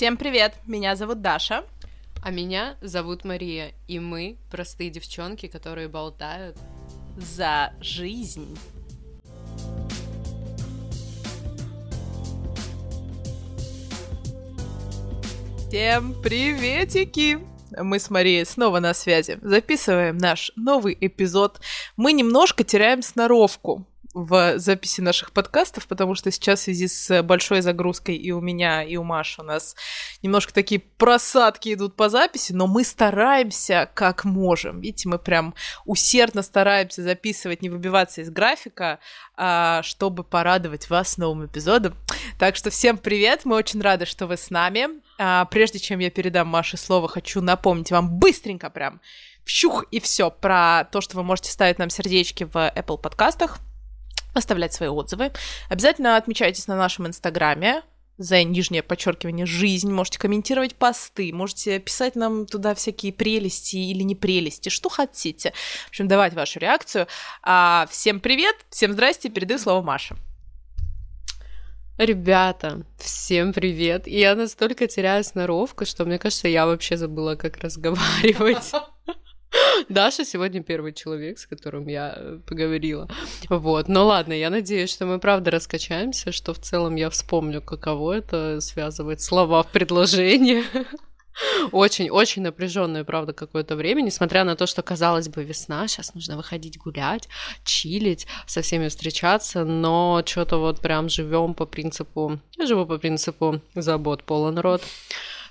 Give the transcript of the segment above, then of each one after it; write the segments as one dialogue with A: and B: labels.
A: Всем привет! Меня зовут Даша.
B: А меня зовут Мария, и мы простые девчонки, которые болтают
A: за жизнь. Всем приветики! Мы с Марией снова на связи. Записываем наш новый эпизод. Мы немножко теряем сноровку в записи наших подкастов, потому что сейчас в связи с большой загрузкой и у меня, и у Маши у нас немножко такие просадки идут по записи, но мы стараемся как можем. Видите, мы прям усердно стараемся записывать, не выбиваться из графика, а, чтобы порадовать вас новым эпизодом. Так что всем привет, мы очень рады, что вы с нами. А, прежде чем я передам Маше слово, хочу напомнить вам быстренько прям вщух и все про то, что вы можете ставить нам сердечки в Apple подкастах оставлять свои отзывы. Обязательно отмечайтесь на нашем инстаграме, за нижнее подчеркивание жизнь, можете комментировать посты, можете писать нам туда всякие прелести или не прелести, что хотите. В общем, давать вашу реакцию. А, всем привет, всем здрасте, передаю слово Маше.
B: Ребята, всем привет! Я настолько теряю сноровку, что мне кажется, я вообще забыла, как разговаривать. Даша сегодня первый человек, с которым я э, поговорила. Вот. Но ладно, я надеюсь, что мы правда раскачаемся, что в целом я вспомню, каково это связывать слова в предложение. Очень-очень напряженное, правда, какое-то время, несмотря на то, что, казалось бы, весна, сейчас нужно выходить гулять, чилить, со всеми встречаться, но что-то вот прям живем по принципу, я живу по принципу забот полон рот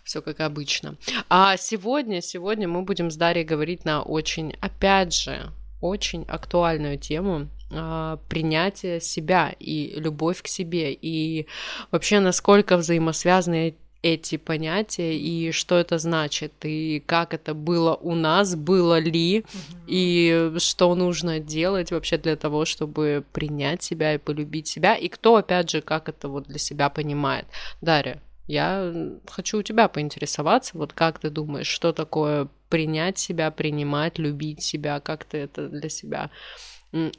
B: все как обычно. А сегодня, сегодня мы будем с Дарьей говорить на очень, опять же, очень актуальную тему э, принятия себя и любовь к себе и вообще насколько взаимосвязаны эти понятия и что это значит и как это было у нас было ли mm-hmm. и что нужно делать вообще для того чтобы принять себя и полюбить себя и кто опять же как это вот для себя понимает Дарья я хочу у тебя поинтересоваться, вот как ты думаешь, что такое принять себя, принимать, любить себя, как ты это для себя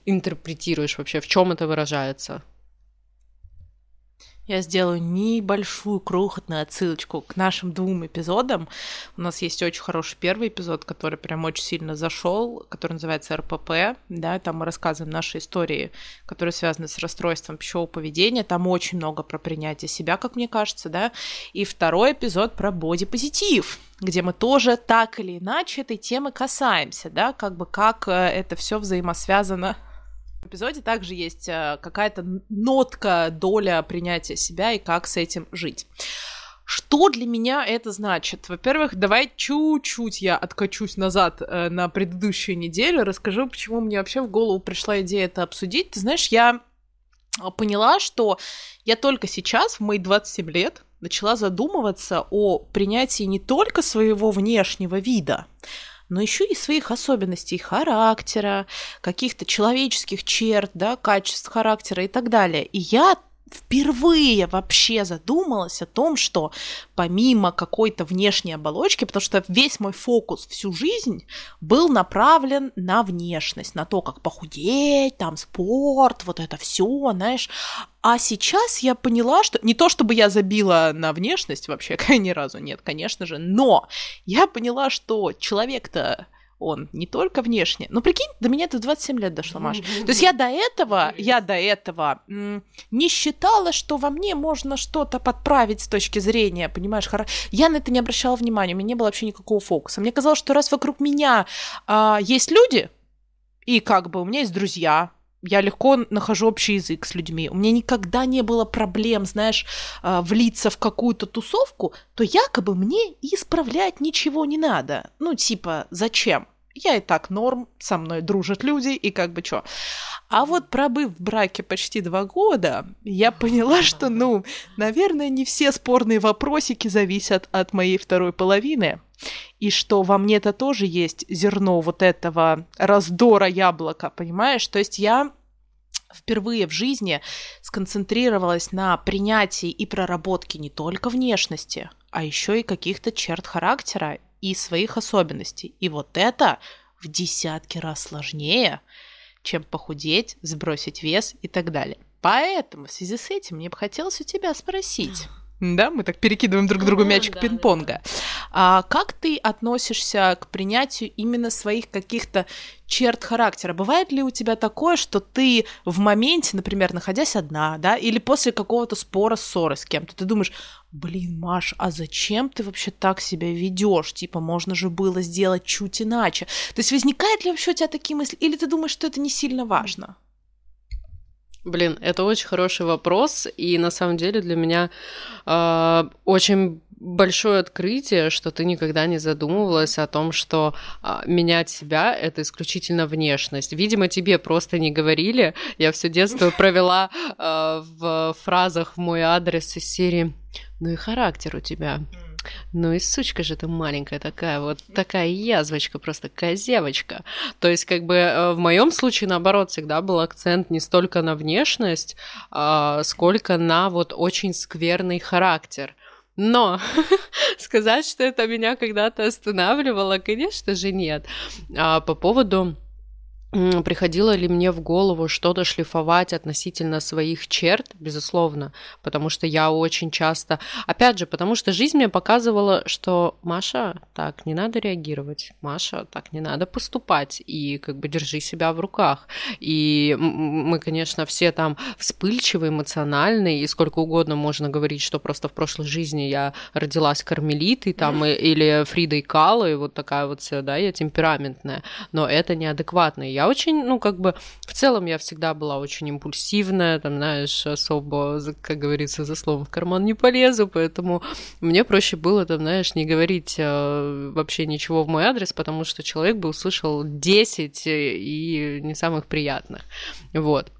B: интерпретируешь вообще, в чем это выражается?
A: Я сделаю небольшую крохотную отсылочку к нашим двум эпизодам. У нас есть очень хороший первый эпизод, который прям очень сильно зашел, который называется РПП. Да, там мы рассказываем наши истории, которые связаны с расстройством пищевого поведения. Там очень много про принятие себя, как мне кажется, да. И второй эпизод про бодипозитив где мы тоже так или иначе этой темы касаемся, да, как бы как э, это все взаимосвязано в эпизоде также есть э, какая-то нотка, доля принятия себя и как с этим жить. Что для меня это значит? Во-первых, давай чуть-чуть я откачусь назад э, на предыдущую неделю, расскажу, почему мне вообще в голову пришла идея это обсудить. Ты знаешь, я поняла, что я только сейчас, в мои 27 лет, начала задумываться о принятии не только своего внешнего вида, но еще и своих особенностей характера, каких-то человеческих черт, да, качеств характера и так далее. И я впервые вообще задумалась о том, что помимо какой-то внешней оболочки, потому что весь мой фокус всю жизнь был направлен на внешность, на то, как похудеть, там спорт, вот это все, знаешь. А сейчас я поняла, что не то чтобы я забила на внешность вообще, ни разу нет, конечно же, но я поняла, что человек-то он не только внешне. Но прикинь, до меня это 27 лет дошло, Маша. То есть я до этого, я до этого не считала, что во мне можно что-то подправить с точки зрения, понимаешь, хара... я на это не обращала внимания, у меня не было вообще никакого фокуса. Мне казалось, что раз вокруг меня а, есть люди, и как бы у меня есть друзья, я легко нахожу общий язык с людьми. У меня никогда не было проблем, знаешь, а, влиться в какую-то тусовку, то якобы мне исправлять ничего не надо. Ну, типа, зачем? Я и так норм, со мной дружат люди, и как бы чё. А вот пробыв в браке почти два года, я поняла, что, ну, наверное, не все спорные вопросики зависят от моей второй половины, и что во мне-то тоже есть зерно вот этого раздора яблока, понимаешь? То есть я впервые в жизни сконцентрировалась на принятии и проработке не только внешности, а еще и каких-то черт характера и своих особенностей. И вот это в десятки раз сложнее, чем похудеть, сбросить вес и так далее. Поэтому в связи с этим мне бы хотелось у тебя спросить. Да, мы так перекидываем друг другу мячик да, пинг-понга. Да, да. А как ты относишься к принятию именно своих каких-то черт характера? Бывает ли у тебя такое, что ты в моменте, например, находясь одна, да, или после какого-то спора, ссоры с кем-то, ты думаешь, блин, Маш, а зачем ты вообще так себя ведешь? Типа, можно же было сделать чуть иначе. То есть возникает ли вообще у тебя такие мысли, или ты думаешь, что это не сильно важно?
B: Блин, это очень хороший вопрос, и на самом деле для меня э, очень большое открытие, что ты никогда не задумывалась о том, что а, менять себя это исключительно внешность. Видимо, тебе просто не говорили. Я все детство провела а, в фразах в мой адрес из серии «Ну и характер у тебя». Ну и сучка же ты маленькая такая, вот такая язвочка, просто козявочка. То есть, как бы э, в моем случае, наоборот, всегда был акцент не столько на внешность, а, сколько на вот очень скверный характер. Но сказать, что это меня когда-то останавливало, конечно же, нет. А по поводу приходило ли мне в голову что-то шлифовать относительно своих черт, безусловно, потому что я очень часто, опять же, потому что жизнь мне показывала, что Маша, так не надо реагировать, Маша, так не надо поступать, и как бы держи себя в руках. И мы, конечно, все там вспыльчивые, эмоциональные, и сколько угодно можно говорить, что просто в прошлой жизни я родилась кармелитой там, или Фридой Калой, вот такая вот да, я темпераментная, но это неадекватно. Я очень, ну, как бы, в целом я всегда была очень импульсивная, там, знаешь, особо, как говорится, за словом в карман не полезу, поэтому мне проще было, там, знаешь, не говорить э, вообще ничего в мой адрес, потому что человек бы услышал 10 э, и не самых приятных. Вот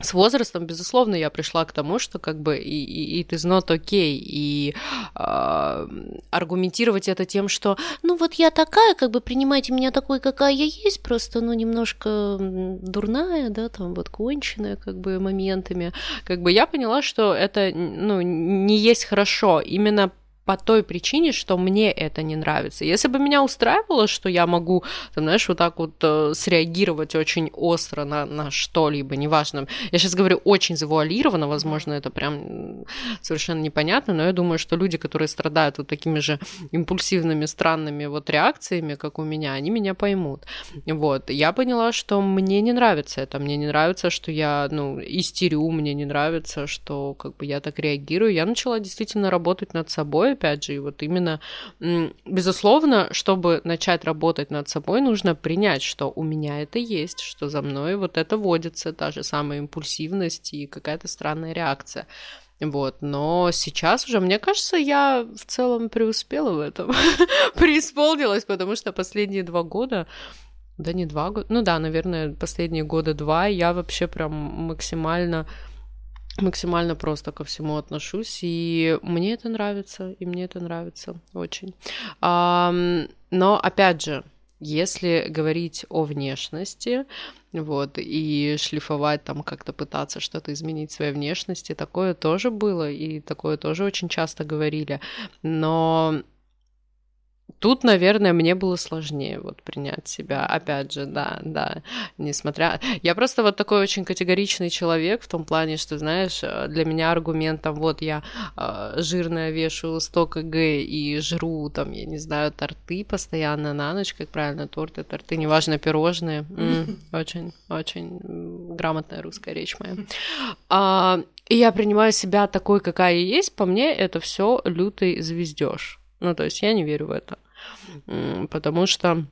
B: с возрастом, безусловно, я пришла к тому, что как бы и, it is not okay, и э, аргументировать это тем, что ну вот я такая, как бы принимайте меня такой, какая я есть, просто ну немножко дурная, да, там вот конченая как бы моментами, как бы я поняла, что это ну не есть хорошо, именно по той причине, что мне это не нравится. Если бы меня устраивало, что я могу, там, знаешь, вот так вот э, среагировать очень остро на, на что-либо, неважно. Я сейчас говорю очень завуалированно, возможно, это прям совершенно непонятно, но я думаю, что люди, которые страдают вот такими же импульсивными, странными вот реакциями, как у меня, они меня поймут. Вот. Я поняла, что мне не нравится это, мне не нравится, что я, ну, истерю, мне не нравится, что как бы я так реагирую. Я начала действительно работать над собой, опять же, и вот именно, безусловно, чтобы начать работать над собой, нужно принять, что у меня это есть, что за мной вот это водится, та же самая импульсивность и какая-то странная реакция. Вот, но сейчас уже, мне кажется, я в целом преуспела в этом, преисполнилась, потому что последние два года, да не два года, ну да, наверное, последние года два я вообще прям максимально максимально просто ко всему отношусь, и мне это нравится, и мне это нравится очень. Но опять же, если говорить о внешности, вот, и шлифовать там, как-то пытаться что-то изменить в своей внешности, такое тоже было, и такое тоже очень часто говорили, но Тут, наверное, мне было сложнее вот принять себя. Опять же, да, да, несмотря... Я просто вот такой очень категоричный человек в том плане, что, знаешь, э, для меня аргументом, вот я э, жирная вешаю 100 кг и жру там, я не знаю, торты постоянно на ночь, как правильно, торты, торты, неважно, пирожные. Очень, очень грамотная русская речь моя. А, и я принимаю себя такой, какая я есть, по мне это все лютый звездеж. Ну, то есть я не верю в это. Потому что,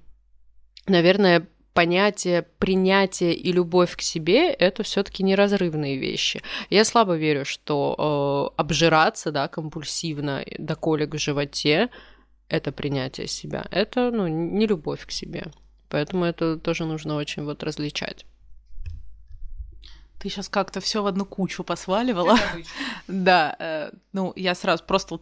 B: наверное, понятие принятия и любовь к себе это все-таки неразрывные вещи. Я слабо верю, что э, обжираться, да, компульсивно до колик в животе это принятие себя. Это, ну, не любовь к себе. Поэтому это тоже нужно очень вот различать.
A: Ты сейчас как-то все в одну кучу посваливала. Да, э, ну я сразу просто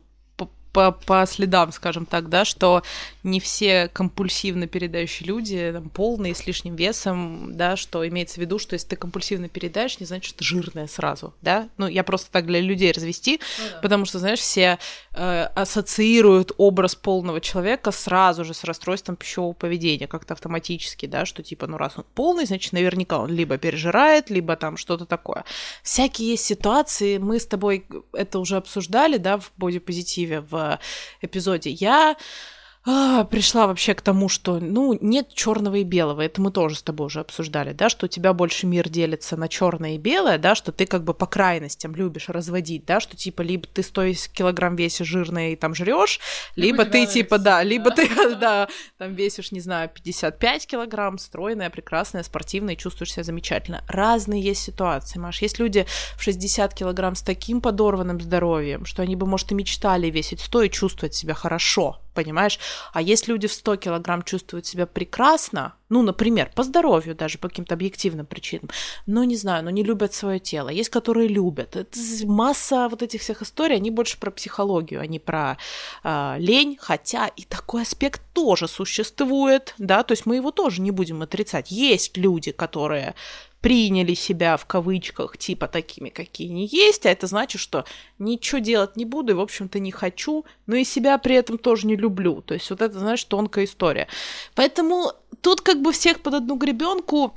A: по, по следам, скажем так, да, что не все компульсивно передающие люди там, полные, с лишним весом, да, что имеется в виду, что если ты компульсивно передаешь, не значит, что ты жирная сразу, да. Ну, я просто так для людей развести, ну, да. потому что, знаешь, все э, ассоциируют образ полного человека сразу же с расстройством пищевого поведения, как-то автоматически, да, что типа, ну, раз он полный, значит, наверняка он либо пережирает, либо там что-то такое. Всякие есть ситуации, мы с тобой это уже обсуждали, да, в бодипозитиве, в эпизоде. Я а, пришла вообще к тому, что, ну, нет черного и белого. Это мы тоже с тобой уже обсуждали, да, что у тебя больше мир делится на черное и белое, да, что ты как бы по крайностям любишь разводить, да, что типа либо ты 100 килограмм весишь жирный и там жрешь, либо ты типа, да, либо ты, да, там весишь, не знаю, 55 килограмм, стройная, прекрасная, спортивная, и чувствуешь себя замечательно. Разные есть ситуации, Маш. Есть люди в 60 килограмм с таким подорванным здоровьем, что они бы, может, и мечтали весить 100 и чувствовать себя хорошо, понимаешь? А если люди в 100 килограмм чувствуют себя прекрасно, ну, например, по здоровью даже, по каким-то объективным причинам, но не знаю, но не любят свое тело, есть, которые любят. Это масса вот этих всех историй, они больше про психологию, а не про э, лень, хотя и такой аспект тоже существует, да, то есть мы его тоже не будем отрицать. Есть люди, которые приняли себя в кавычках типа такими, какие они есть, а это значит, что ничего делать не буду и, в общем-то, не хочу, но и себя при этом тоже не люблю. То есть вот это, знаешь, тонкая история. Поэтому тут как бы всех под одну гребенку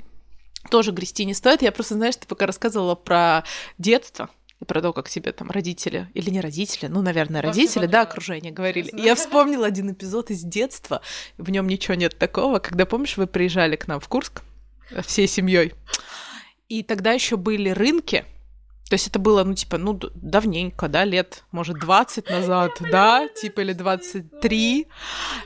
A: тоже грести не стоит. Я просто, знаешь, ты пока рассказывала про детство, и про то, как себе там родители, или не родители, ну, наверное, родители, да, окружение говорили. Я вспомнила один эпизод из детства, в нем ничего нет такого, когда, помнишь, вы приезжали к нам в Курск всей семьей. И тогда еще были рынки, то есть это было, ну, типа, ну, давненько, да, лет, может, 20 назад, да, типа, или 23.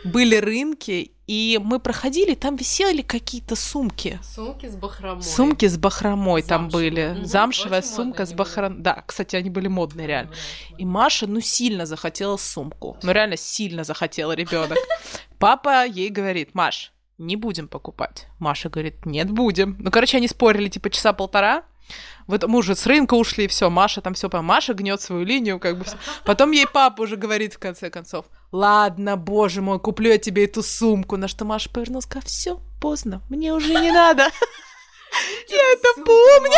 A: Были рынки, и мы проходили, там висели какие-то сумки.
B: Сумки с бахромой.
A: Сумки с бахромой Замшевые. там были. Угу. Замшевая сумка с бахромой. Да, кстати, они были модные, реально. И Маша, ну, сильно захотела сумку. Ну, реально сильно захотела ребенок. Папа ей говорит, Маш, не будем покупать. Маша говорит, нет, будем. Ну, короче, они спорили, типа, часа полтора. Вот мы уже с рынка ушли, все, Маша там все Маша гнет свою линию, как бы. Потом ей папа уже говорит в конце концов: Ладно, боже мой, куплю я тебе эту сумку. На что Маша повернулась, сказала, все, поздно, мне уже не надо. Я это помню.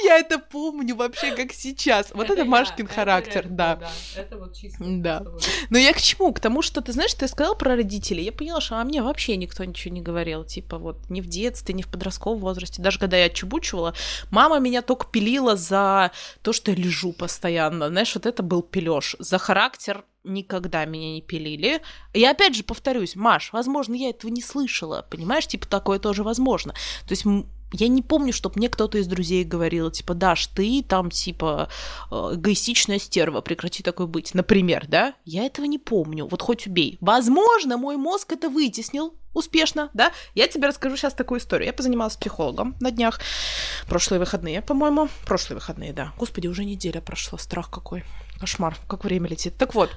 A: Я это помню вообще как сейчас. Вот это Машкин характер, да.
B: Это вот чисто.
A: Да. Но я к чему? К тому, что ты знаешь, ты сказал про родителей. Я поняла, что а мне вообще никто ничего не говорил. Типа вот ни в детстве, ни в подростковом возрасте. Даже когда я чебучивала, мама меня только пилила за то, что я лежу постоянно. Знаешь, вот это был пилеж. За характер никогда меня не пилили. И опять же повторюсь, Маш, возможно, я этого не слышала, понимаешь, типа такое тоже возможно. То есть я не помню, чтобы мне кто-то из друзей говорил, типа, Даш, ты там, типа, э, эгоистичная стерва, прекрати такой быть, например, да? Я этого не помню, вот хоть убей. Возможно, мой мозг это вытеснил успешно, да? Я тебе расскажу сейчас такую историю. Я позанималась психологом на днях, прошлые выходные, по-моему, прошлые выходные, да. Господи, уже неделя прошла, страх какой, кошмар, как время летит. Так вот,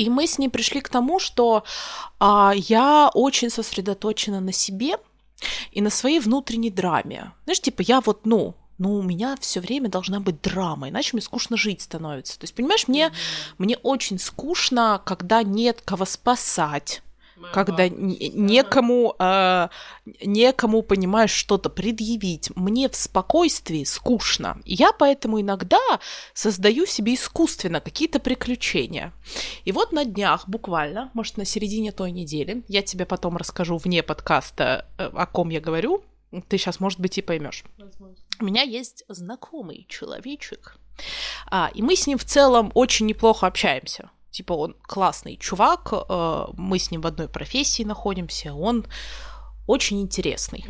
A: и мы с ней пришли к тому, что а, я очень сосредоточена на себе и на своей внутренней драме. Знаешь, типа я вот, ну, ну, у меня все время должна быть драма, иначе мне скучно жить становится. То есть, понимаешь, мне, mm-hmm. мне очень скучно, когда нет кого спасать когда некому, э, некому, понимаешь, что-то предъявить. Мне в спокойствии скучно. Я поэтому иногда создаю себе искусственно какие-то приключения. И вот на днях, буквально, может, на середине той недели, я тебе потом расскажу вне подкаста, э, о ком я говорю. Ты сейчас, может быть, и поймешь. У меня есть знакомый человечек, а, и мы с ним в целом очень неплохо общаемся типа он классный чувак, э, мы с ним в одной профессии находимся, он очень интересный.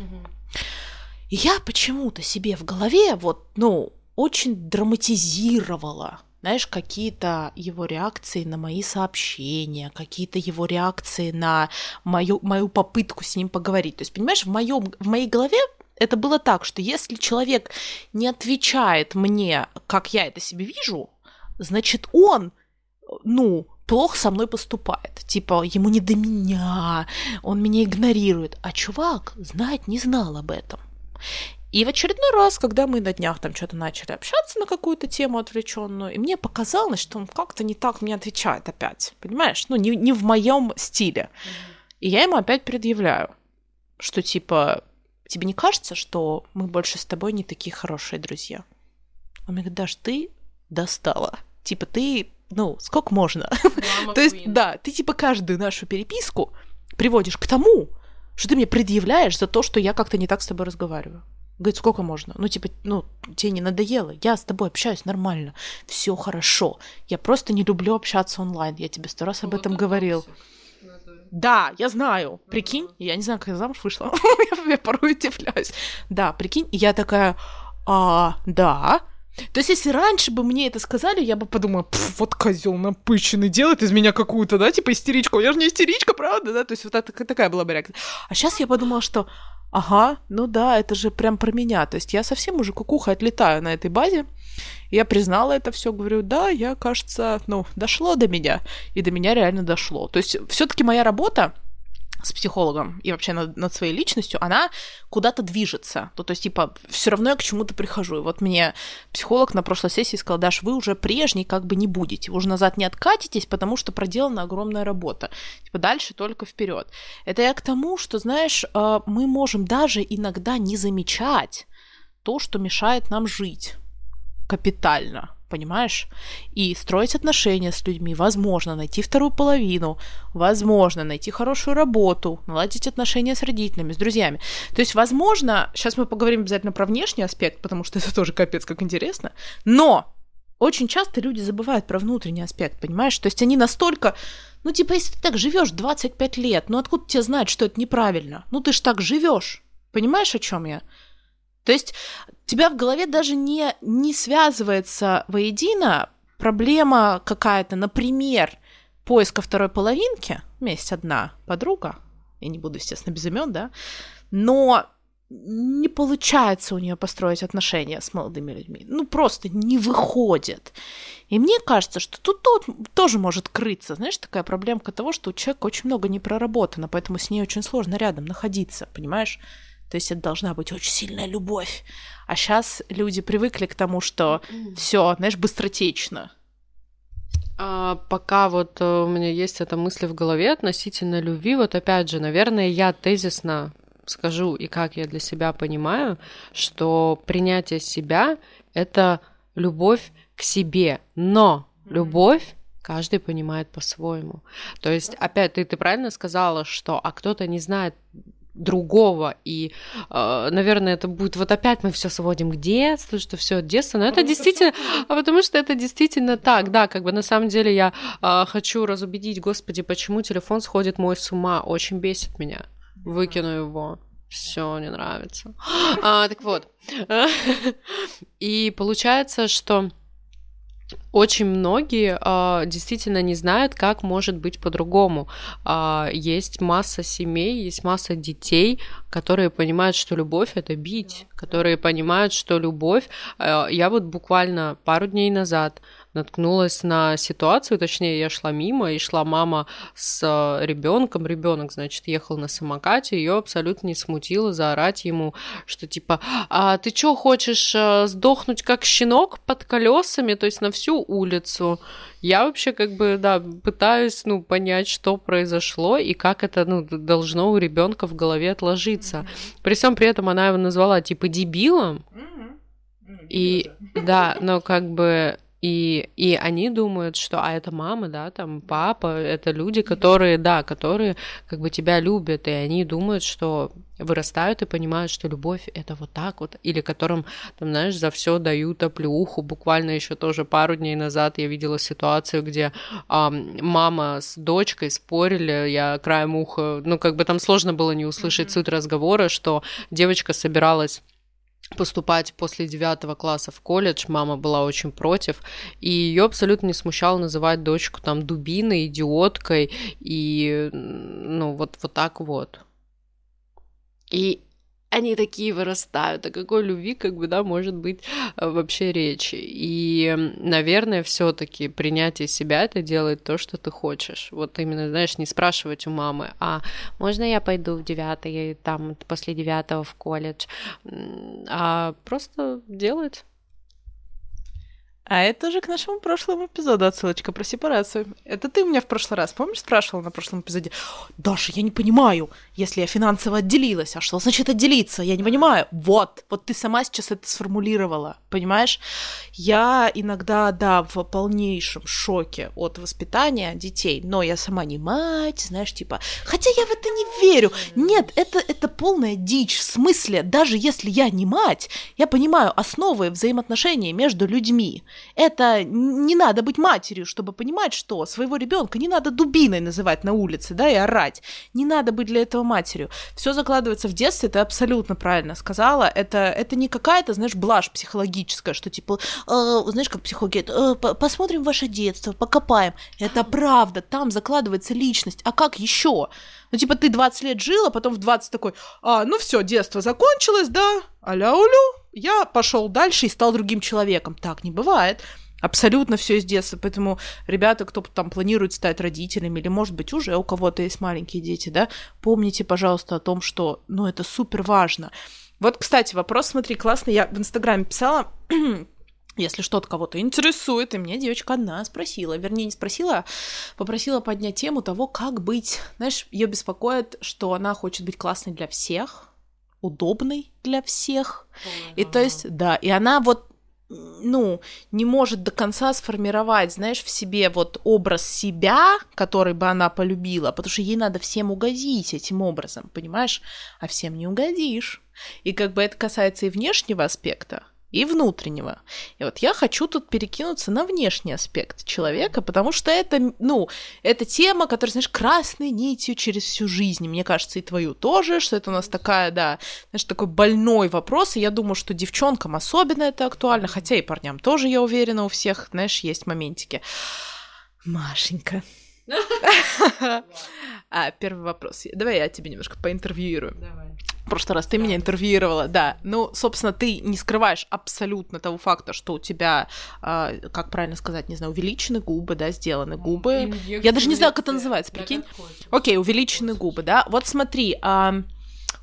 A: И я почему-то себе в голове вот, ну, очень драматизировала, знаешь, какие-то его реакции на мои сообщения, какие-то его реакции на мою, мою попытку с ним поговорить. То есть, понимаешь, в, моем, в моей голове это было так, что если человек не отвечает мне, как я это себе вижу, значит, он ну, плохо со мной поступает. Типа, ему не до меня, он меня игнорирует. А чувак знать не знал об этом. И в очередной раз, когда мы на днях там что-то начали общаться на какую-то тему отвлеченную, и мне показалось, что он как-то не так мне отвечает опять, понимаешь? Ну, не, не в моем стиле. И я ему опять предъявляю, что типа, тебе не кажется, что мы больше с тобой не такие хорошие друзья? Он мне говорит, Даш, ты достала. Типа, ты, ну, сколько можно? То есть, да, ты типа каждую нашу переписку приводишь к тому, что ты мне предъявляешь за то, что я как-то не так с тобой разговариваю. Говорит, сколько можно? Ну, типа, ну, тебе не надоело? Я с тобой общаюсь нормально. Все хорошо. Я просто не люблю общаться онлайн. Я тебе сто раз об этом говорил. Да, я знаю. Прикинь, я не знаю, как я замуж вышла. я порой удивляюсь. Да, прикинь, и я такая, а, да, то есть, если раньше бы мне это сказали, я бы подумала, вот козел напыщенный, делает из меня какую-то, да, типа истеричку. Я же не истеричка, правда, да? То есть, вот это, такая была бы реакция. А сейчас я подумала, что ага, ну да, это же прям про меня. То есть я совсем уже кукуха отлетаю на этой базе. Я признала это все, говорю, да, я, кажется, ну, дошло до меня. И до меня реально дошло. То есть все-таки моя работа с психологом и вообще над, над своей личностью, она куда-то движется. Ну, то есть, типа, все равно я к чему-то прихожу. И вот мне психолог на прошлой сессии сказал, Даш, вы уже прежний как бы не будете, вы уже назад не откатитесь, потому что проделана огромная работа. Типа, дальше только вперед. Это я к тому, что, знаешь, э, мы можем даже иногда не замечать то, что мешает нам жить капитально понимаешь? И строить отношения с людьми, возможно, найти вторую половину, возможно, найти хорошую работу, наладить отношения с родителями, с друзьями. То есть, возможно, сейчас мы поговорим обязательно про внешний аспект, потому что это тоже капец как интересно, но очень часто люди забывают про внутренний аспект, понимаешь? То есть они настолько, ну типа, если ты так живешь 25 лет, ну откуда тебе знать, что это неправильно? Ну ты ж так живешь. Понимаешь, о чем я? То есть тебя в голове даже не, не связывается воедино проблема какая-то, например, поиска второй половинки, у меня есть одна подруга, я не буду, естественно, без имен, да, но не получается у нее построить отношения с молодыми людьми. Ну, просто не выходит. И мне кажется, что тут, тут тоже может крыться, знаешь, такая проблемка того, что у человека очень много не проработано, поэтому с ней очень сложно рядом находиться, понимаешь? То есть это должна быть очень сильная любовь. А сейчас люди привыкли к тому, что все, знаешь, быстротечно.
B: А, пока вот э, у меня есть эта мысль в голове относительно любви, вот опять же, наверное, я тезисно скажу и как я для себя понимаю, что принятие себя — это любовь к себе, но любовь каждый понимает по-своему. То есть, опять ты, ты правильно сказала, что а кто-то не знает другого. И, э, наверное, это будет вот опять мы все сводим к детству, что все детство. Но это действительно, а потому что это действительно так, да, как бы на самом деле я э, хочу разубедить, господи, почему телефон сходит мой с ума, очень бесит меня. Выкину его. Все, не нравится. А, так вот. И получается, что очень многие э, действительно не знают, как может быть по-другому. Э, есть масса семей, есть масса детей, которые понимают, что любовь это бить, которые понимают, что любовь. Э, я вот буквально пару дней назад наткнулась на ситуацию, точнее, я шла мимо, и шла мама с э, ребенком, ребенок, значит, ехал на самокате, ее абсолютно не смутило заорать ему, что типа, а ты что, хочешь э, сдохнуть как щенок под колесами, то есть на всю улицу? Я вообще как бы, да, пытаюсь, ну, понять, что произошло и как это, ну, должно у ребенка в голове отложиться. При всем при этом она его назвала типа дебилом. И да, но как бы и, и они думают, что, а это мама, да, там папа, это люди, которые, да, которые как бы тебя любят, и они думают, что вырастают и понимают, что любовь это вот так вот, или которым, там, знаешь, за все дают оплеуху. Буквально еще тоже пару дней назад я видела ситуацию, где а, мама с дочкой спорили, я краем уха, ну, как бы там сложно было не услышать суть разговора, что девочка собиралась поступать после девятого класса в колледж, мама была очень против, и ее абсолютно не смущало называть дочку там дубиной, идиоткой, и ну вот, вот так вот. И они такие вырастают, о какой любви, как бы, да, может быть э, вообще речи. И, наверное, все таки принятие себя это делает то, что ты хочешь. Вот именно, знаешь, не спрашивать у мамы, а можно я пойду в девятый, там, после девятого в колледж, а просто делать.
A: А это же к нашему прошлому эпизоду отсылочка про сепарацию. Это ты у меня в прошлый раз, помнишь, спрашивала на прошлом эпизоде? Даша, я не понимаю, если я финансово отделилась, а что значит отделиться? Я не понимаю. Вот, вот ты сама сейчас это сформулировала, понимаешь? Я иногда, да, в полнейшем шоке от воспитания детей, но я сама не мать, знаешь, типа, хотя я в это не верю. Нет, это, это полная дичь. В смысле, даже если я не мать, я понимаю основы взаимоотношений между людьми. Это не надо быть матерью, чтобы понимать, что своего ребенка не надо дубиной называть на улице, да, и орать. Не надо быть для этого матерью. Все закладывается в детстве, ты абсолютно правильно сказала. Это, это не какая-то, знаешь, блажь психологическая, что типа, э, знаешь, как психологи, э, посмотрим ваше детство, покопаем. Это правда, там закладывается личность. А как еще? Ну, типа, ты 20 лет жила, потом в 20 такой, а, ну все, детство закончилось, да, аля-улю, я пошел дальше и стал другим человеком. Так не бывает. Абсолютно все из детства. Поэтому ребята, кто там планирует стать родителями, или, может быть, уже у кого-то есть маленькие дети, да, помните, пожалуйста, о том, что, ну, это супер важно. Вот, кстати, вопрос, смотри, классный. Я в Инстаграме писала, если что-то кого-то интересует, и мне девочка одна спросила, вернее, не спросила, а попросила поднять тему того, как быть. Знаешь, ее беспокоит, что она хочет быть классной для всех, удобной для всех. Ага. И то есть, да, и она вот ну, не может до конца сформировать, знаешь, в себе вот образ себя, который бы она полюбила, потому что ей надо всем угодить этим образом, понимаешь? А всем не угодишь. И как бы это касается и внешнего аспекта, и внутреннего. И вот я хочу тут перекинуться на внешний аспект человека, потому что это, ну, это тема, которая, знаешь, красной нитью через всю жизнь. Мне кажется, и твою тоже, что это у нас такая, да, знаешь, такой больной вопрос, и я думаю, что девчонкам особенно это актуально, хотя и парням тоже, я уверена, у всех, знаешь, есть моментики. Машенька. А, первый вопрос. Давай я тебе немножко поинтервьюирую. Давай. Прошлый раз ты да. меня интервьюировала, да. Ну, собственно, ты не скрываешь абсолютно того факта, что у тебя, э, как правильно сказать, не знаю, увеличены губы, да, сделаны губы. Я даже не знаю, как это называется, прикинь. Окей, увеличены губы, да. Вот смотри, э,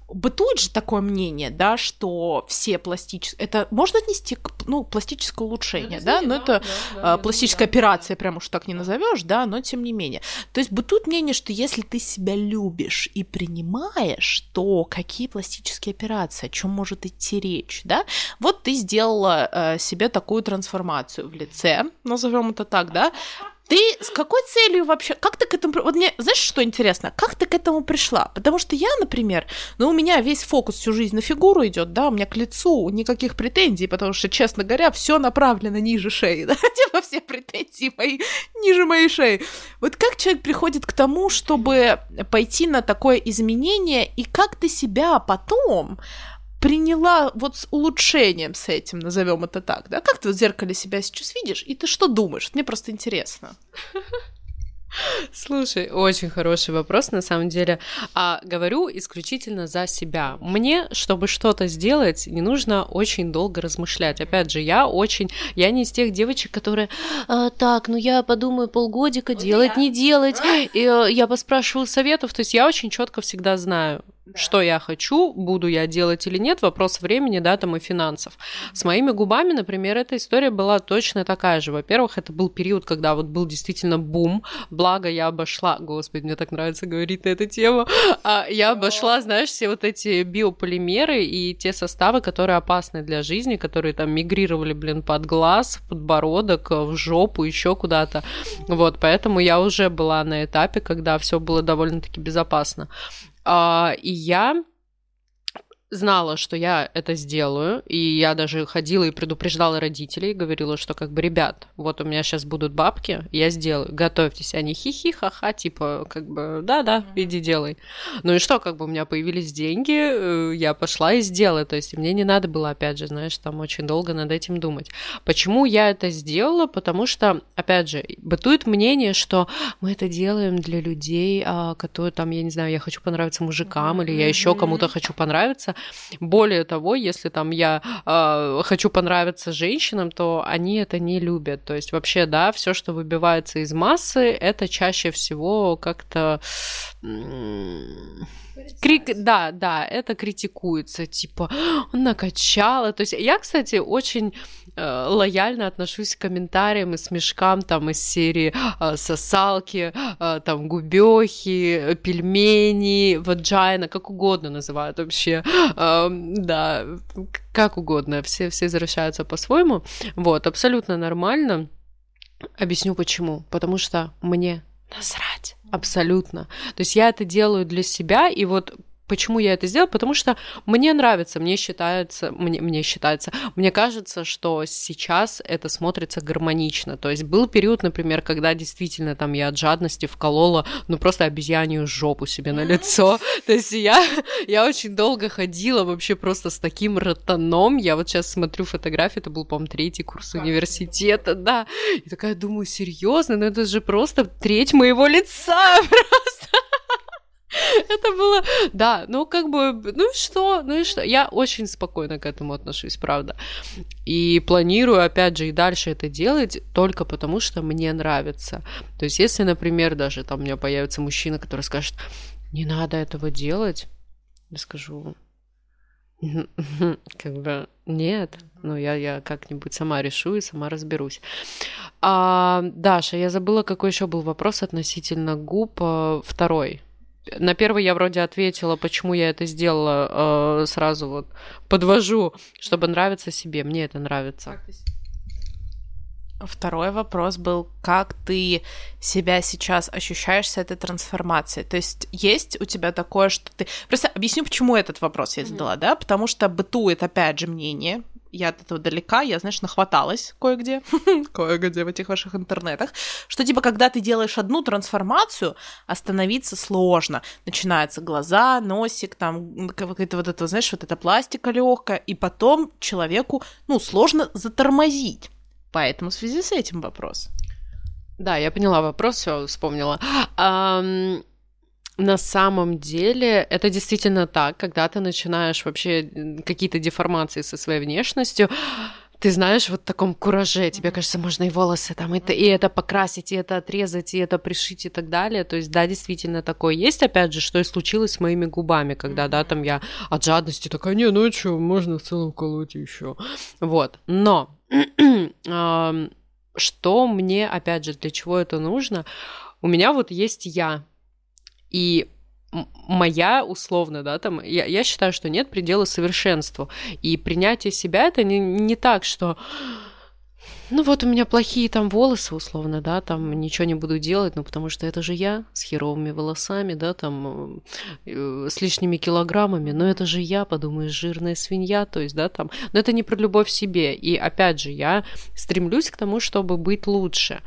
A: бытует же такое мнение, да, что все пластические... Это можно отнести к ну, пластическое улучшение, да, но это да, да, пластическая да, операция, да. прям уж так не назовешь, да, но тем не менее. То есть бытует мнение, что если ты себя любишь и принимаешь, то какие пластические операции, о чем может идти речь, да? Вот ты сделала э, себе такую трансформацию в лице, назовем это так, да, ты с какой целью вообще? Как ты к этому... Вот мне, знаешь, что интересно? Как ты к этому пришла? Потому что я, например, ну, у меня весь фокус всю жизнь на фигуру идет, да, у меня к лицу никаких претензий, потому что, честно говоря, все направлено ниже шеи, да, типа все претензии мои ниже моей шеи. Вот как человек приходит к тому, чтобы пойти на такое изменение, и как ты себя потом приняла вот с улучшением с этим, назовем это так, да? Как ты в зеркале себя сейчас видишь, и ты что думаешь? Мне просто интересно.
B: Слушай, очень хороший вопрос, на самом деле. А говорю исключительно за себя. Мне, чтобы что-то сделать, не нужно очень долго размышлять. Опять же, я очень... Я не из тех девочек, которые... А, так, ну я подумаю полгодика, вот делать, я. не делать. И э, я поспрашиваю советов. То есть я очень четко всегда знаю, что я хочу, буду я делать или нет, вопрос времени, да, там и финансов. С моими губами, например, эта история была точно такая же. Во-первых, это был период, когда вот был действительно бум, благо я обошла, господи, мне так нравится говорить на эту тему, а, я обошла, знаешь, все вот эти биополимеры и те составы, которые опасны для жизни, которые там мигрировали, блин, под глаз, в подбородок, в жопу, еще куда-то. Вот, поэтому я уже была на этапе, когда все было довольно-таки безопасно. А, и я знала, что я это сделаю, и я даже ходила и предупреждала родителей, говорила, что как бы, ребят, вот у меня сейчас будут бабки, я сделаю, готовьтесь. Они хихи, ха-ха, типа, как бы, да-да, иди делай. Ну и что, как бы у меня появились деньги, э, я пошла и сделала, то есть мне не надо было, опять же, знаешь, там очень долго над этим думать. Почему я это сделала? Потому что, опять же, бытует мнение, что мы это делаем для людей, а, которые там, я не знаю, я хочу понравиться мужикам, или я еще кому-то хочу понравиться, более того, если там я э, хочу понравиться женщинам, то они это не любят. То есть вообще, да, все, что выбивается из массы, это чаще всего как-то Крик, да, да, это критикуется, типа, он накачала. То есть я, кстати, очень э, лояльно отношусь к комментариям и смешкам там из серии э, сосалки, э, там губехи, пельмени, ваджайна, как угодно называют вообще, э, да, как угодно, все, все возвращаются по-своему. Вот, абсолютно нормально. Объясню почему. Потому что мне насрать. Абсолютно. То есть я это делаю для себя, и вот Почему я это сделала? Потому что мне нравится, мне считается, мне, мне считается, мне кажется, что сейчас это смотрится гармонично. То есть был период, например, когда действительно там я от жадности вколола, ну просто обезьянью жопу себе на лицо. То есть я, я очень долго ходила вообще просто с таким ротаном. Я вот сейчас смотрю фотографии, это был, по-моему, третий курс университета, да. И такая думаю, серьезно, ну это же просто треть моего лица просто. Это было, да, ну как бы, ну и что, ну и что. Я очень спокойно к этому отношусь, правда. И планирую, опять же, и дальше это делать только потому, что мне нравится. То есть, если, например, даже там у меня появится мужчина, который скажет, не надо этого делать, я скажу, как бы нет, ну я, я как-нибудь сама решу и сама разберусь. А, Даша, я забыла, какой еще был вопрос относительно губ. А, второй. На первый я вроде ответила, почему я это сделала, э, сразу вот подвожу, чтобы нравиться себе. Мне это нравится.
A: Второй вопрос был, как ты себя сейчас ощущаешь с этой трансформацией? То есть есть у тебя такое, что ты... Просто объясню, почему этот вопрос я задала, mm-hmm. да? Потому что бытует, опять же, мнение, я от этого далека, я, знаешь, нахваталась кое-где, кое-где в этих ваших интернетах, что, типа, когда ты делаешь одну трансформацию, остановиться сложно. Начинаются глаза, носик, там, какая-то вот это, знаешь, вот эта пластика легкая, и потом человеку, ну, сложно затормозить. Поэтому в связи с этим вопрос.
B: Да, я поняла вопрос, все вспомнила. Um, на самом деле это действительно так, когда ты начинаешь вообще какие-то деформации со своей внешностью, ты знаешь, вот в таком кураже, тебе кажется, можно и волосы там, это, и это покрасить, и это отрезать, и это пришить и так далее. То есть, да, действительно такое есть, опять же, что и случилось с моими губами, когда, да, там я от жадности такая, не, ну что, можно в целом колоть еще. Вот, но что мне, опять же, для чего это нужно? У меня вот есть я, и моя условно, да, там, я, я считаю, что нет предела совершенству. И принятие себя это не, не так, что ну вот у меня плохие там волосы, условно, да, там ничего не буду делать, ну потому что это же я с херовыми волосами, да, там э, с лишними килограммами, но это же я, подумаешь, жирная свинья, то есть, да, там, но это не про любовь к себе. И опять же, я стремлюсь к тому, чтобы быть лучше.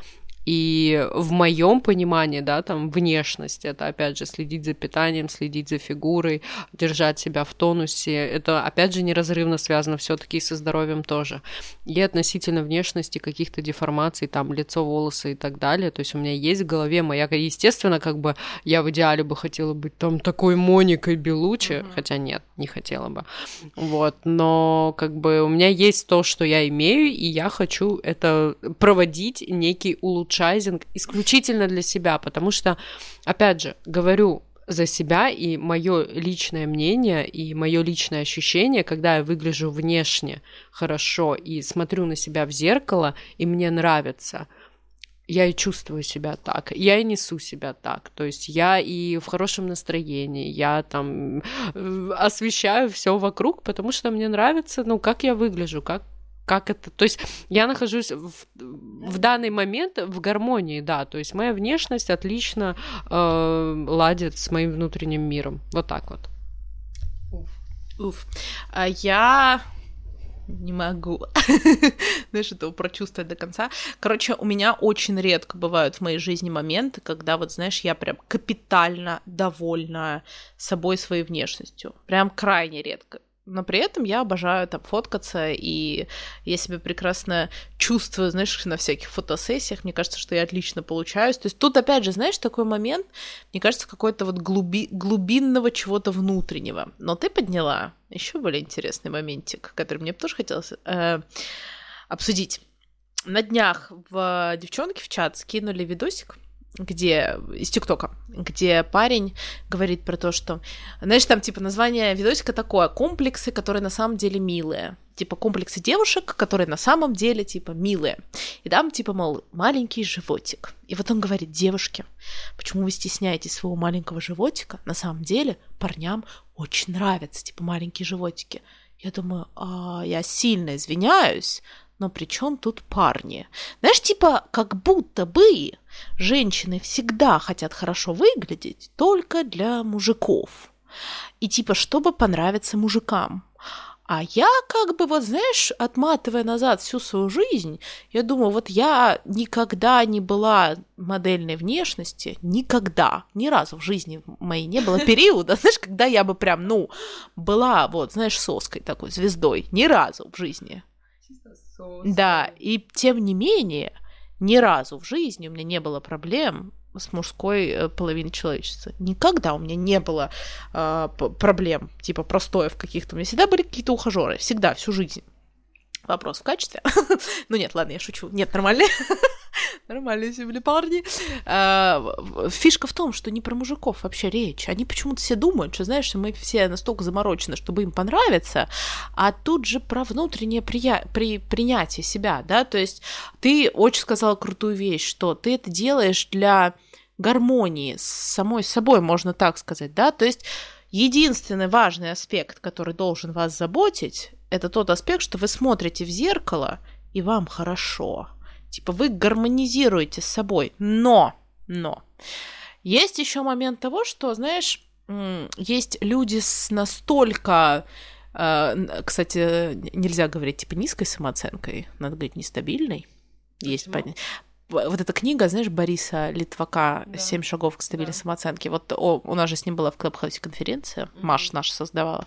B: И в моем понимании, да, там внешность, это опять же следить за питанием, следить за фигурой, держать себя в тонусе, это опять же неразрывно связано все-таки со здоровьем тоже. И относительно внешности каких-то деформаций, там лицо, волосы и так далее, то есть у меня есть в голове моя, естественно, как бы я в идеале бы хотела быть там такой Моникой Белучи, mm-hmm. хотя нет, не хотела бы, вот, но как бы у меня есть то, что я имею, и я хочу это проводить некий улучшение улучшайзинг исключительно для себя, потому что, опять же, говорю за себя и мое личное мнение и мое личное ощущение, когда я выгляжу внешне хорошо и смотрю на себя в зеркало, и мне нравится, я и чувствую себя так, я и несу себя так, то есть я и в хорошем настроении, я там э, освещаю все вокруг, потому что мне нравится, ну, как я выгляжу, как как это... То есть я нахожусь в, в данный момент в гармонии, да, то есть моя внешность отлично э, ладит с моим внутренним миром. Вот так вот.
A: Уф. А я не могу. Знаешь, это прочувствовать до конца. Короче, у меня очень редко бывают в моей жизни моменты, когда, вот, знаешь, я прям капитально довольна собой, своей внешностью. Прям крайне редко но при этом я обожаю там фоткаться, и я себя прекрасно чувствую, знаешь, на всяких фотосессиях, мне кажется, что я отлично получаюсь. То есть тут, опять же, знаешь, такой момент, мне кажется, какой-то вот глуби... глубинного чего-то внутреннего. Но ты подняла еще более интересный моментик, который мне тоже хотелось э, обсудить. На днях в девчонки в чат скинули видосик, где из ТикТока, где парень говорит про то, что, знаешь, там типа название видосика такое, комплексы, которые на самом деле милые, типа комплексы девушек, которые на самом деле типа милые, и там типа мол маленький животик, и вот он говорит, девушки, почему вы стесняетесь своего маленького животика? На самом деле парням очень нравятся типа маленькие животики. Я думаю, а, я сильно извиняюсь, но при чем тут парни? Знаешь, типа, как будто бы женщины всегда хотят хорошо выглядеть только для мужиков. И типа, чтобы понравиться мужикам. А я как бы, вот знаешь, отматывая назад всю свою жизнь, я думаю, вот я никогда не была модельной внешности, никогда, ни разу в жизни моей не было периода, знаешь, когда я бы прям, ну, была вот, знаешь, соской такой, звездой, ни разу в жизни. Да, и тем не менее, ни разу в жизни у меня не было проблем с мужской э, половиной человечества. Никогда у меня не было э, проблем, типа простоев каких-то. У меня всегда были какие-то ухажеры, всегда, всю жизнь. Вопрос в качестве. ну нет, ладно, я шучу. Нет, нормально. Нормальные были парни. А, фишка в том, что не про мужиков вообще речь. Они почему-то все думают, что, знаешь, мы все настолько заморочены, чтобы им понравиться, а тут же про внутреннее прия... при... принятие себя, да, то есть ты очень сказала крутую вещь, что ты это делаешь для гармонии с самой собой, можно так сказать, да, то есть единственный важный аспект, который должен вас заботить, это тот аспект, что вы смотрите в зеркало, и вам хорошо. Типа вы гармонизируете с собой. Но, но, есть еще момент того, что, знаешь, есть люди с настолько э, кстати, нельзя говорить типа низкой самооценкой, надо говорить нестабильной. Есть понятие вот эта книга, знаешь, Бориса Литвака да. «Семь шагов к стабильной да. самооценке». Вот о, у нас же с ним была в Клабхаусе конференция, mm-hmm. Маша наша создавала.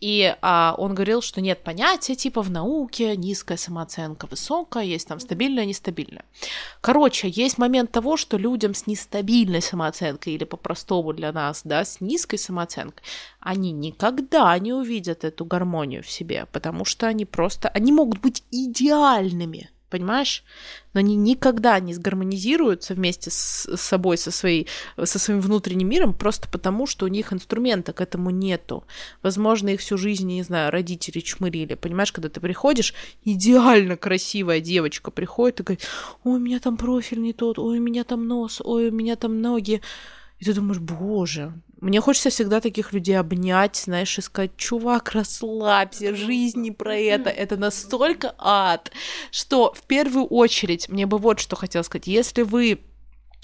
A: И а, он говорил, что нет понятия типа в науке низкая самооценка, высокая, есть там стабильная, нестабильная. Короче, есть момент того, что людям с нестабильной самооценкой или по-простому для нас, да, с низкой самооценкой, они никогда не увидят эту гармонию в себе, потому что они просто, они могут быть идеальными, понимаешь? Но они никогда не сгармонизируются вместе с собой, со, своей, со своим внутренним миром, просто потому, что у них инструмента к этому нету. Возможно, их всю жизнь, не знаю, родители чмырили. Понимаешь, когда ты приходишь, идеально красивая девочка приходит и говорит, ой, у меня там профиль не тот, ой, у меня там нос, ой, у меня там ноги. И ты думаешь, боже, мне хочется всегда таких людей обнять, знаешь, и сказать, чувак, расслабься, жизнь не про это, это настолько ад, что в первую очередь мне бы вот что хотела сказать, если вы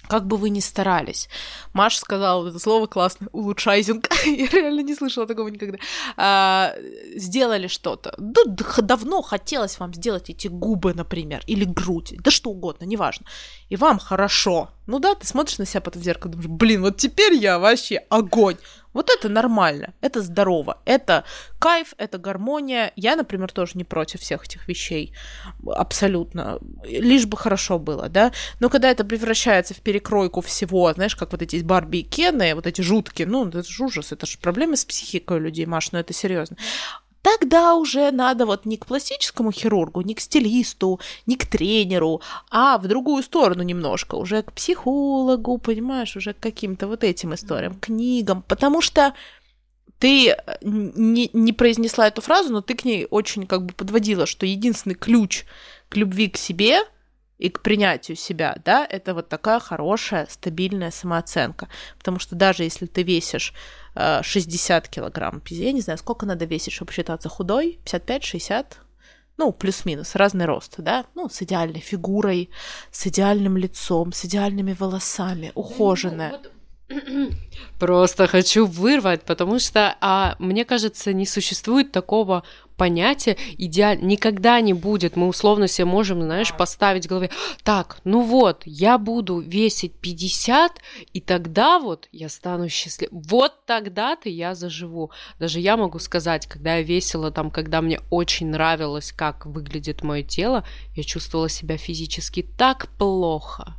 A: как бы вы ни старались. Маша сказала это слово классное, улучшайзинг. Я реально не слышала такого никогда. А, сделали что-то. Да, давно хотелось вам сделать эти губы, например, или грудь, да что угодно, неважно. И вам хорошо. Ну да, ты смотришь на себя потом в зеркало, думаешь, блин, вот теперь я вообще огонь. Вот это нормально, это здорово, это кайф, это гармония. Я, например, тоже не против всех этих вещей, абсолютно, лишь бы хорошо было, да. Но когда это превращается в перекройку всего, знаешь, как вот эти Барби и Кены, вот эти жуткие, ну, это же ужас, это же проблемы с психикой людей, Маш, ну это серьезно тогда уже надо вот не к пластическому хирургу, не к стилисту, не к тренеру, а в другую сторону немножко, уже к психологу, понимаешь, уже к каким-то вот этим историям, книгам, потому что ты э, не, не произнесла эту фразу, но ты к ней очень как бы подводила, что единственный ключ к любви к себе и к принятию себя, да, это вот такая хорошая, стабильная самооценка. Потому что даже если ты весишь 60 э, килограмм, я не знаю, сколько надо весить, чтобы считаться худой, 55-60, ну, плюс-минус, разный рост, да, ну, с идеальной фигурой, с идеальным лицом, с идеальными волосами, ухоженная.
B: Просто хочу вырвать, потому что, а, мне кажется, не существует такого понятие идеально никогда не будет. Мы условно себе можем, знаешь, поставить в голове, так, ну вот, я буду весить 50, и тогда вот я стану счастливым. Вот тогда-то я заживу. Даже я могу сказать, когда я весила там, когда мне очень нравилось, как выглядит мое тело, я чувствовала себя физически так плохо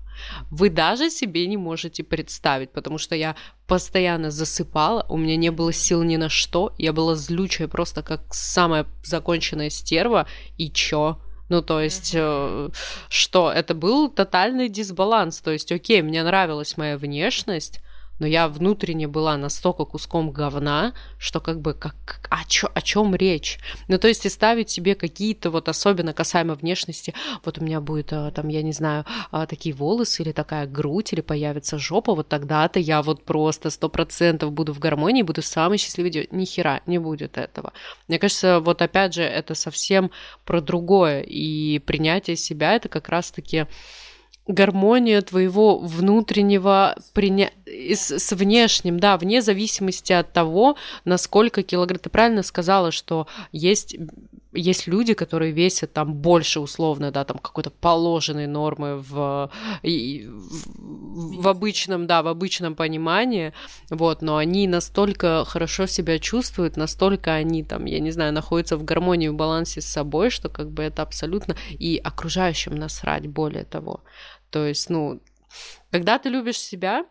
B: вы даже себе не можете представить, потому что я постоянно засыпала, у меня не было сил ни на что, я была злючая просто как самая законченная стерва, и чё? Ну, то есть, э, что это был тотальный дисбаланс. То есть, окей, мне нравилась моя внешность, но я внутренне была настолько куском говна, что как бы как, о, чё, о чем речь? Ну, то есть и ставить себе какие-то вот особенно касаемо внешности, вот у меня будет а, там, я не знаю, а, такие волосы или такая грудь, или появится жопа, вот тогда-то я вот просто сто процентов буду в гармонии, буду самый счастливый девочкой. Ни хера не будет этого. Мне кажется, вот опять же, это совсем про другое, и принятие себя это как раз-таки гармония твоего внутреннего приня... с, с внешним, да, вне зависимости от того, насколько килограмм. Ты правильно сказала, что есть есть люди, которые весят там больше условно, да, там какой-то положенной нормы в, в, в обычном, да, в обычном понимании, вот, но они настолько хорошо себя чувствуют, настолько они там, я не знаю, находятся в гармонии, в балансе с собой, что как бы это абсолютно и окружающим насрать, более того. То есть, ну, когда ты любишь себя,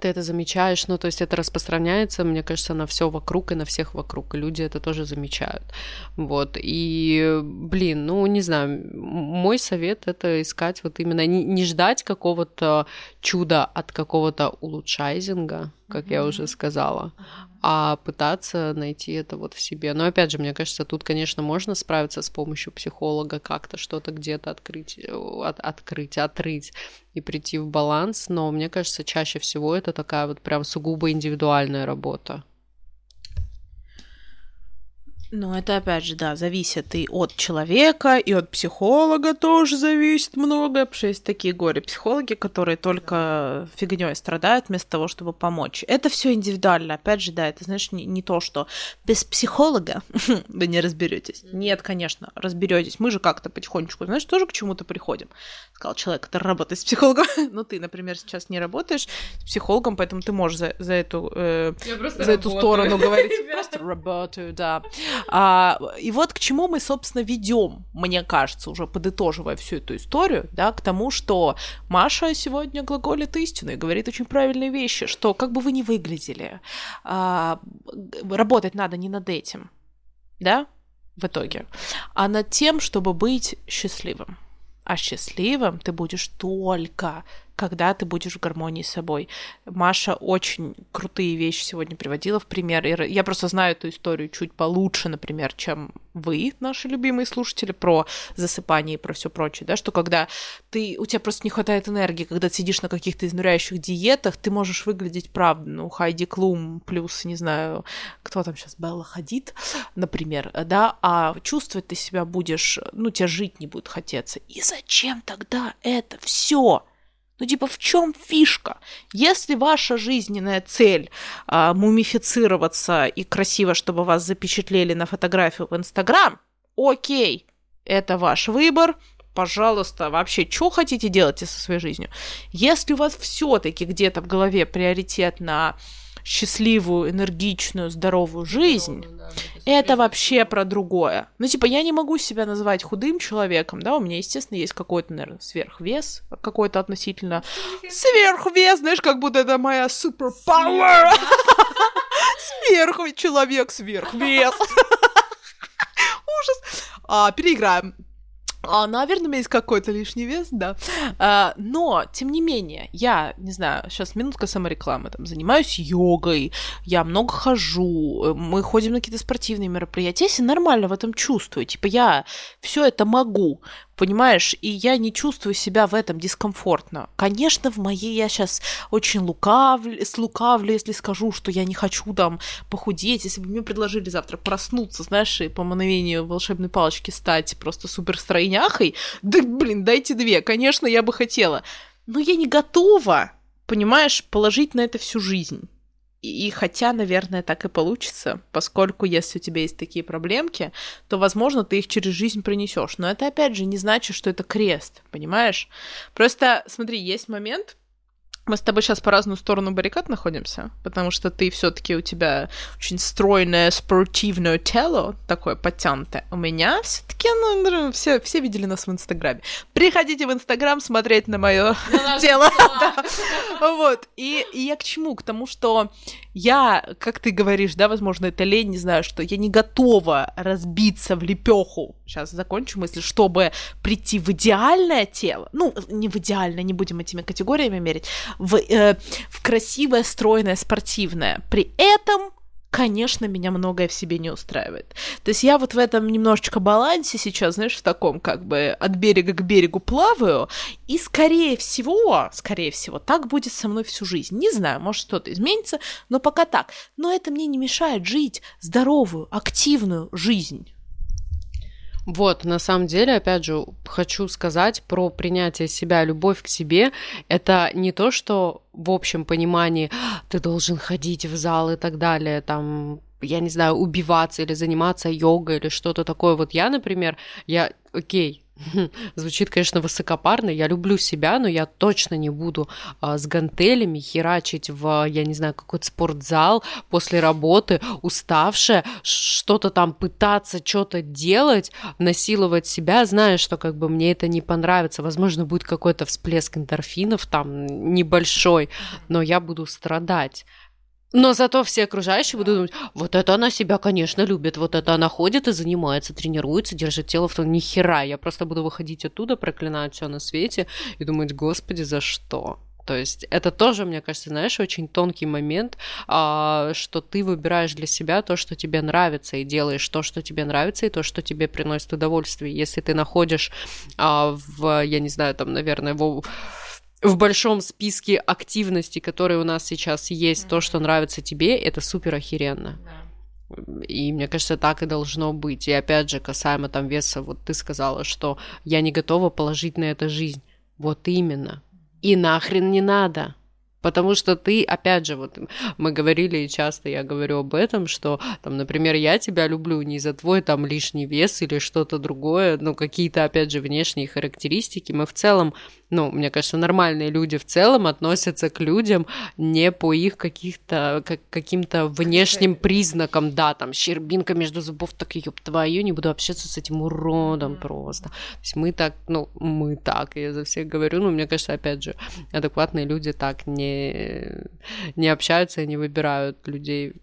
B: ты это замечаешь, ну, то есть это распространяется, мне кажется, на все вокруг и на всех вокруг, и люди это тоже замечают, вот, и, блин, ну, не знаю, мой совет это искать вот именно, не, не ждать какого-то чуда от какого-то улучшайзинга, как я уже сказала, а пытаться найти это вот в себе. Но опять же, мне кажется, тут, конечно, можно справиться с помощью психолога, как-то что-то где-то открыть, э, от, открыть, отрыть и прийти в баланс, но мне кажется, чаще всего это такая вот прям сугубо индивидуальная работа.
A: Ну, это опять же, да, зависит и от человека, и от психолога тоже зависит многое, потому что есть такие горе-психологи, которые только фигней страдают вместо того, чтобы помочь. Это все индивидуально. Опять же, да, это, знаешь, не, не то, что без психолога вы не разберетесь. Нет, конечно, разберетесь. Мы же как-то потихонечку, знаешь, тоже к чему-то приходим. Сказал человек, который работает с психологом. ну, ты, например, сейчас не работаешь с психологом, поэтому ты можешь за, за эту, э, за эту сторону говорить. Просто работаю, да. А, и вот к чему мы, собственно, ведем, мне кажется, уже подытоживая всю эту историю, да, к тому, что Маша сегодня глаголит истину и говорит очень правильные вещи, что как бы вы ни выглядели, а, работать надо не над этим, да, в итоге, а над тем, чтобы быть счастливым. А счастливым ты будешь только когда ты будешь в гармонии с собой. Маша очень крутые вещи сегодня приводила в пример. Я просто знаю эту историю чуть получше, например, чем вы, наши любимые слушатели, про засыпание и про все прочее, да, что когда ты, у тебя просто не хватает энергии, когда ты сидишь на каких-то изнуряющих диетах, ты можешь выглядеть правда, ну, Хайди Клум плюс, не знаю, кто там сейчас, Белла Ходит, например, да, а чувствовать ты себя будешь, ну, тебе жить не будет хотеться. И зачем тогда это все? Ну, типа, в чем фишка? Если ваша жизненная цель а, мумифицироваться и красиво, чтобы вас запечатлели на фотографию в Инстаграм, окей, это ваш выбор, пожалуйста, вообще, что хотите делать со своей жизнью. Если у вас все-таки где-то в голове приоритет на счастливую, энергичную, здоровую жизнь, это вообще про другое. Ну, типа, я не могу себя называть худым человеком, да, у меня, естественно, есть какой-то, наверное, сверхвес, какой-то относительно сверхвес, знаешь, как будто это моя суперпауэр. Сверху человек, сверхвес. Ужас. А, переиграем. А, наверное, у меня есть какой-то лишний вес, да. А, но, тем не менее, я, не знаю, сейчас минутка саморекламы, там, занимаюсь йогой, я много хожу, мы ходим на какие-то спортивные мероприятия, я себя нормально в этом чувствую, типа, я все это могу, понимаешь, и я не чувствую себя в этом дискомфортно. Конечно, в моей я сейчас очень лукавлю, слукавлю, если скажу, что я не хочу там похудеть, если бы мне предложили завтра проснуться, знаешь, и по мановению волшебной палочки стать просто супер стройняхой, да, блин, дайте две, конечно, я бы хотела. Но я не готова, понимаешь, положить на это всю жизнь. И хотя, наверное, так и получится, поскольку если у тебя есть такие проблемки, то, возможно, ты их через жизнь принесешь. Но это, опять же, не значит, что это крест, понимаешь? Просто, смотри, есть момент, мы с тобой сейчас по разную сторону баррикад находимся, потому что ты все-таки у тебя очень стройное спортивное тело, такое подтянутое. У меня все-таки, ну, все, все видели нас в Инстаграме. Приходите в Инстаграм смотреть на мое тело. Вот. И, и я к чему? К тому, что я, как ты говоришь, да, возможно, это лень, не знаю, что я не готова разбиться в лепеху. Сейчас закончу мысль, чтобы прийти в идеальное тело. Ну, не в идеальное, не будем этими категориями мерить в, э, в красивое, стройное, спортивное. При этом конечно, меня многое в себе не устраивает. То есть я вот в этом немножечко балансе сейчас, знаешь, в таком как бы от берега к берегу плаваю, и скорее всего, скорее всего, так будет со мной всю жизнь. Не знаю, может что-то изменится, но пока так. Но это мне не мешает жить здоровую, активную жизнь.
B: Вот, на самом деле, опять же, хочу сказать про принятие себя, любовь к себе. Это не то, что в общем понимании ты должен ходить в зал и так далее, там, я не знаю, убиваться или заниматься йогой или что-то такое. Вот я, например, я, окей, Звучит, конечно, высокопарно. Я люблю себя, но я точно не буду а, с гантелями херачить в, я не знаю, какой-то спортзал после работы, уставшая, что-то там пытаться, что-то делать, насиловать себя, зная, что как бы мне это не понравится. Возможно, будет какой-то всплеск эндорфинов там небольшой, но я буду страдать. Но зато все окружающие будут думать, вот это она себя, конечно, любит, вот это она ходит и занимается, тренируется, держит тело в том, ни хера, я просто буду выходить оттуда, проклинать все на свете и думать, господи, за что? То есть это тоже, мне кажется, знаешь, очень тонкий момент, а, что ты выбираешь для себя то, что тебе нравится, и делаешь то, что тебе нравится, и то, что тебе приносит удовольствие. Если ты находишь а, в, я не знаю, там, наверное, в в большом списке активностей, которые у нас сейчас есть, mm-hmm. то, что нравится тебе, это супер охеренно. Yeah. И мне кажется, так и должно быть. И опять же, касаемо там веса, вот ты сказала, что я не готова положить на это жизнь. Вот именно. И нахрен не надо. Потому что ты, опять же, вот мы говорили, и часто я говорю об этом, что, там, например, я тебя люблю не за твой там лишний вес или что-то другое, но какие-то, опять же, внешние характеристики. Мы в целом ну, мне кажется, нормальные люди в целом относятся к людям не по их каких-то, как, каким-то внешним признакам, да, там, щербинка между зубов, так, ёб твою, не буду общаться с этим уродом просто. То есть мы так, ну, мы так, я за всех говорю, ну, мне кажется, опять же, адекватные люди так не, не общаются и не выбирают людей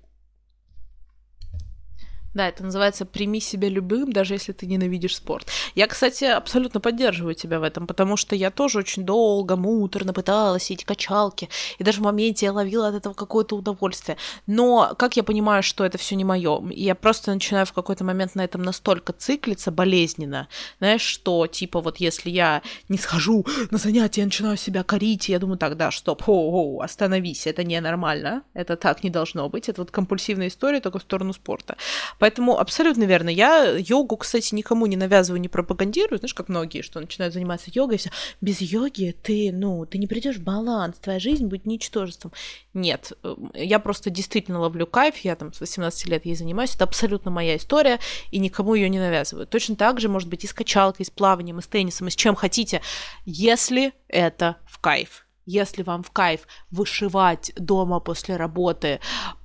A: да, это называется «прими себя любым, даже если ты ненавидишь спорт». Я, кстати, абсолютно поддерживаю тебя в этом, потому что я тоже очень долго, муторно пыталась эти качалки, и даже в моменте я ловила от этого какое-то удовольствие. Но как я понимаю, что это все не мое? Я просто начинаю в какой-то момент на этом настолько циклиться болезненно, знаешь, что, типа, вот если я не схожу на занятия, я начинаю себя корить, и я думаю, так, да, стоп, о, о, остановись, это ненормально, это так не должно быть, это вот компульсивная история только в сторону спорта. Поэтому абсолютно верно. Я йогу, кстати, никому не навязываю, не пропагандирую, знаешь, как многие, что начинают заниматься йогой, и все. Без йоги ты, ну, ты не придешь в баланс, твоя жизнь будет ничтожеством. Нет, эм, я просто действительно ловлю кайф, я там с 18 лет ей занимаюсь, это абсолютно моя история, и никому ее не навязываю. Точно так же, может быть, и с качалкой, и с плаванием, и с теннисом, и с чем хотите, если это в кайф. Если вам в кайф вышивать дома после работы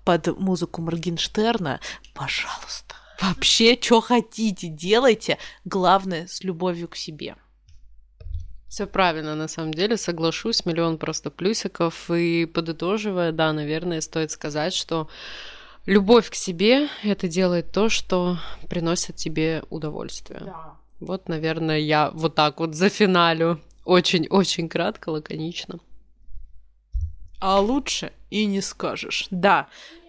A: под музыку Моргенштерна, пожалуйста. Вообще, что хотите, делайте. Главное, с любовью к себе.
B: Все правильно, на самом деле, соглашусь, миллион просто плюсиков. И подытоживая, да, наверное, стоит сказать, что любовь к себе это делает то, что приносит тебе удовольствие. Да. Вот, наверное, я вот так вот за финалю. Очень-очень кратко, лаконично.
A: А лучше и не скажешь. Да,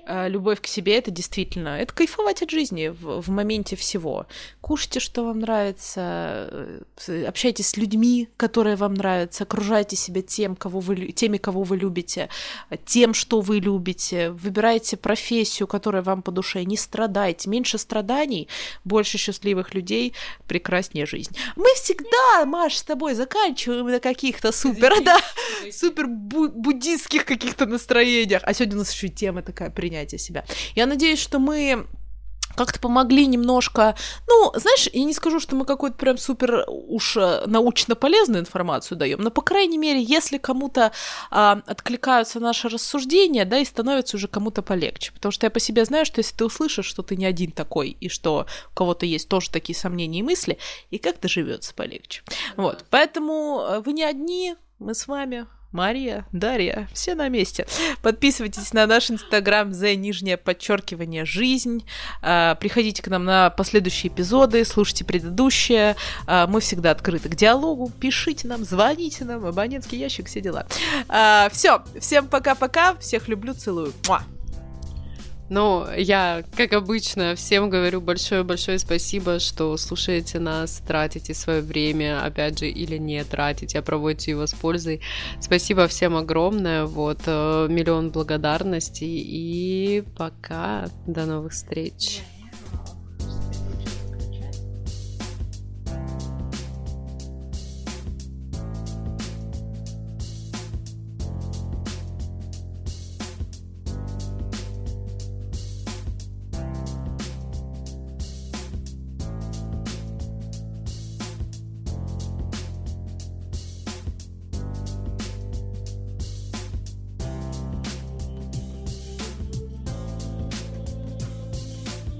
A: любовь к себе это действительно, это кайфовать от жизни в, в моменте всего. Кушайте, что вам нравится, э, общайтесь с людьми, которые вам нравятся, окружайте себя тем, кого вы, теми, кого вы любите, тем, что вы любите, выбирайте профессию, которая вам по душе, не страдайте, меньше страданий, больше счастливых людей, прекраснее жизнь. Мы всегда, Маш, с тобой заканчиваем на каких-то супер, да, супер буддийских каких-то настроениях, а сегодня у нас еще и тема такая принятия себя. Я надеюсь, что мы как-то помогли немножко, ну, знаешь, я не скажу, что мы какую-то прям супер уж э, научно полезную информацию даем, но, по крайней мере, если кому-то а, откликаются наши рассуждения, да, и становится уже кому-то полегче, потому что я по себе знаю, что если ты услышишь, что ты не один такой, и что у кого-то есть тоже такие сомнения и мысли, и как-то живется полегче. Вот, поэтому э, вы не одни, мы с вами, Мария, Дарья, все на месте. Подписывайтесь на наш инстаграм за нижнее подчеркивание жизнь. А, приходите к нам на последующие эпизоды, слушайте предыдущие. А, мы всегда открыты к диалогу. Пишите нам, звоните нам, абонентский ящик, все дела. А, все, всем пока-пока, всех люблю, целую. Муа.
B: Ну, я, как обычно, всем говорю большое-большое спасибо, что слушаете нас, тратите свое время, опять же, или не тратите, а проводите его с пользой. Спасибо всем огромное, вот, э, миллион благодарностей, и пока, до новых встреч.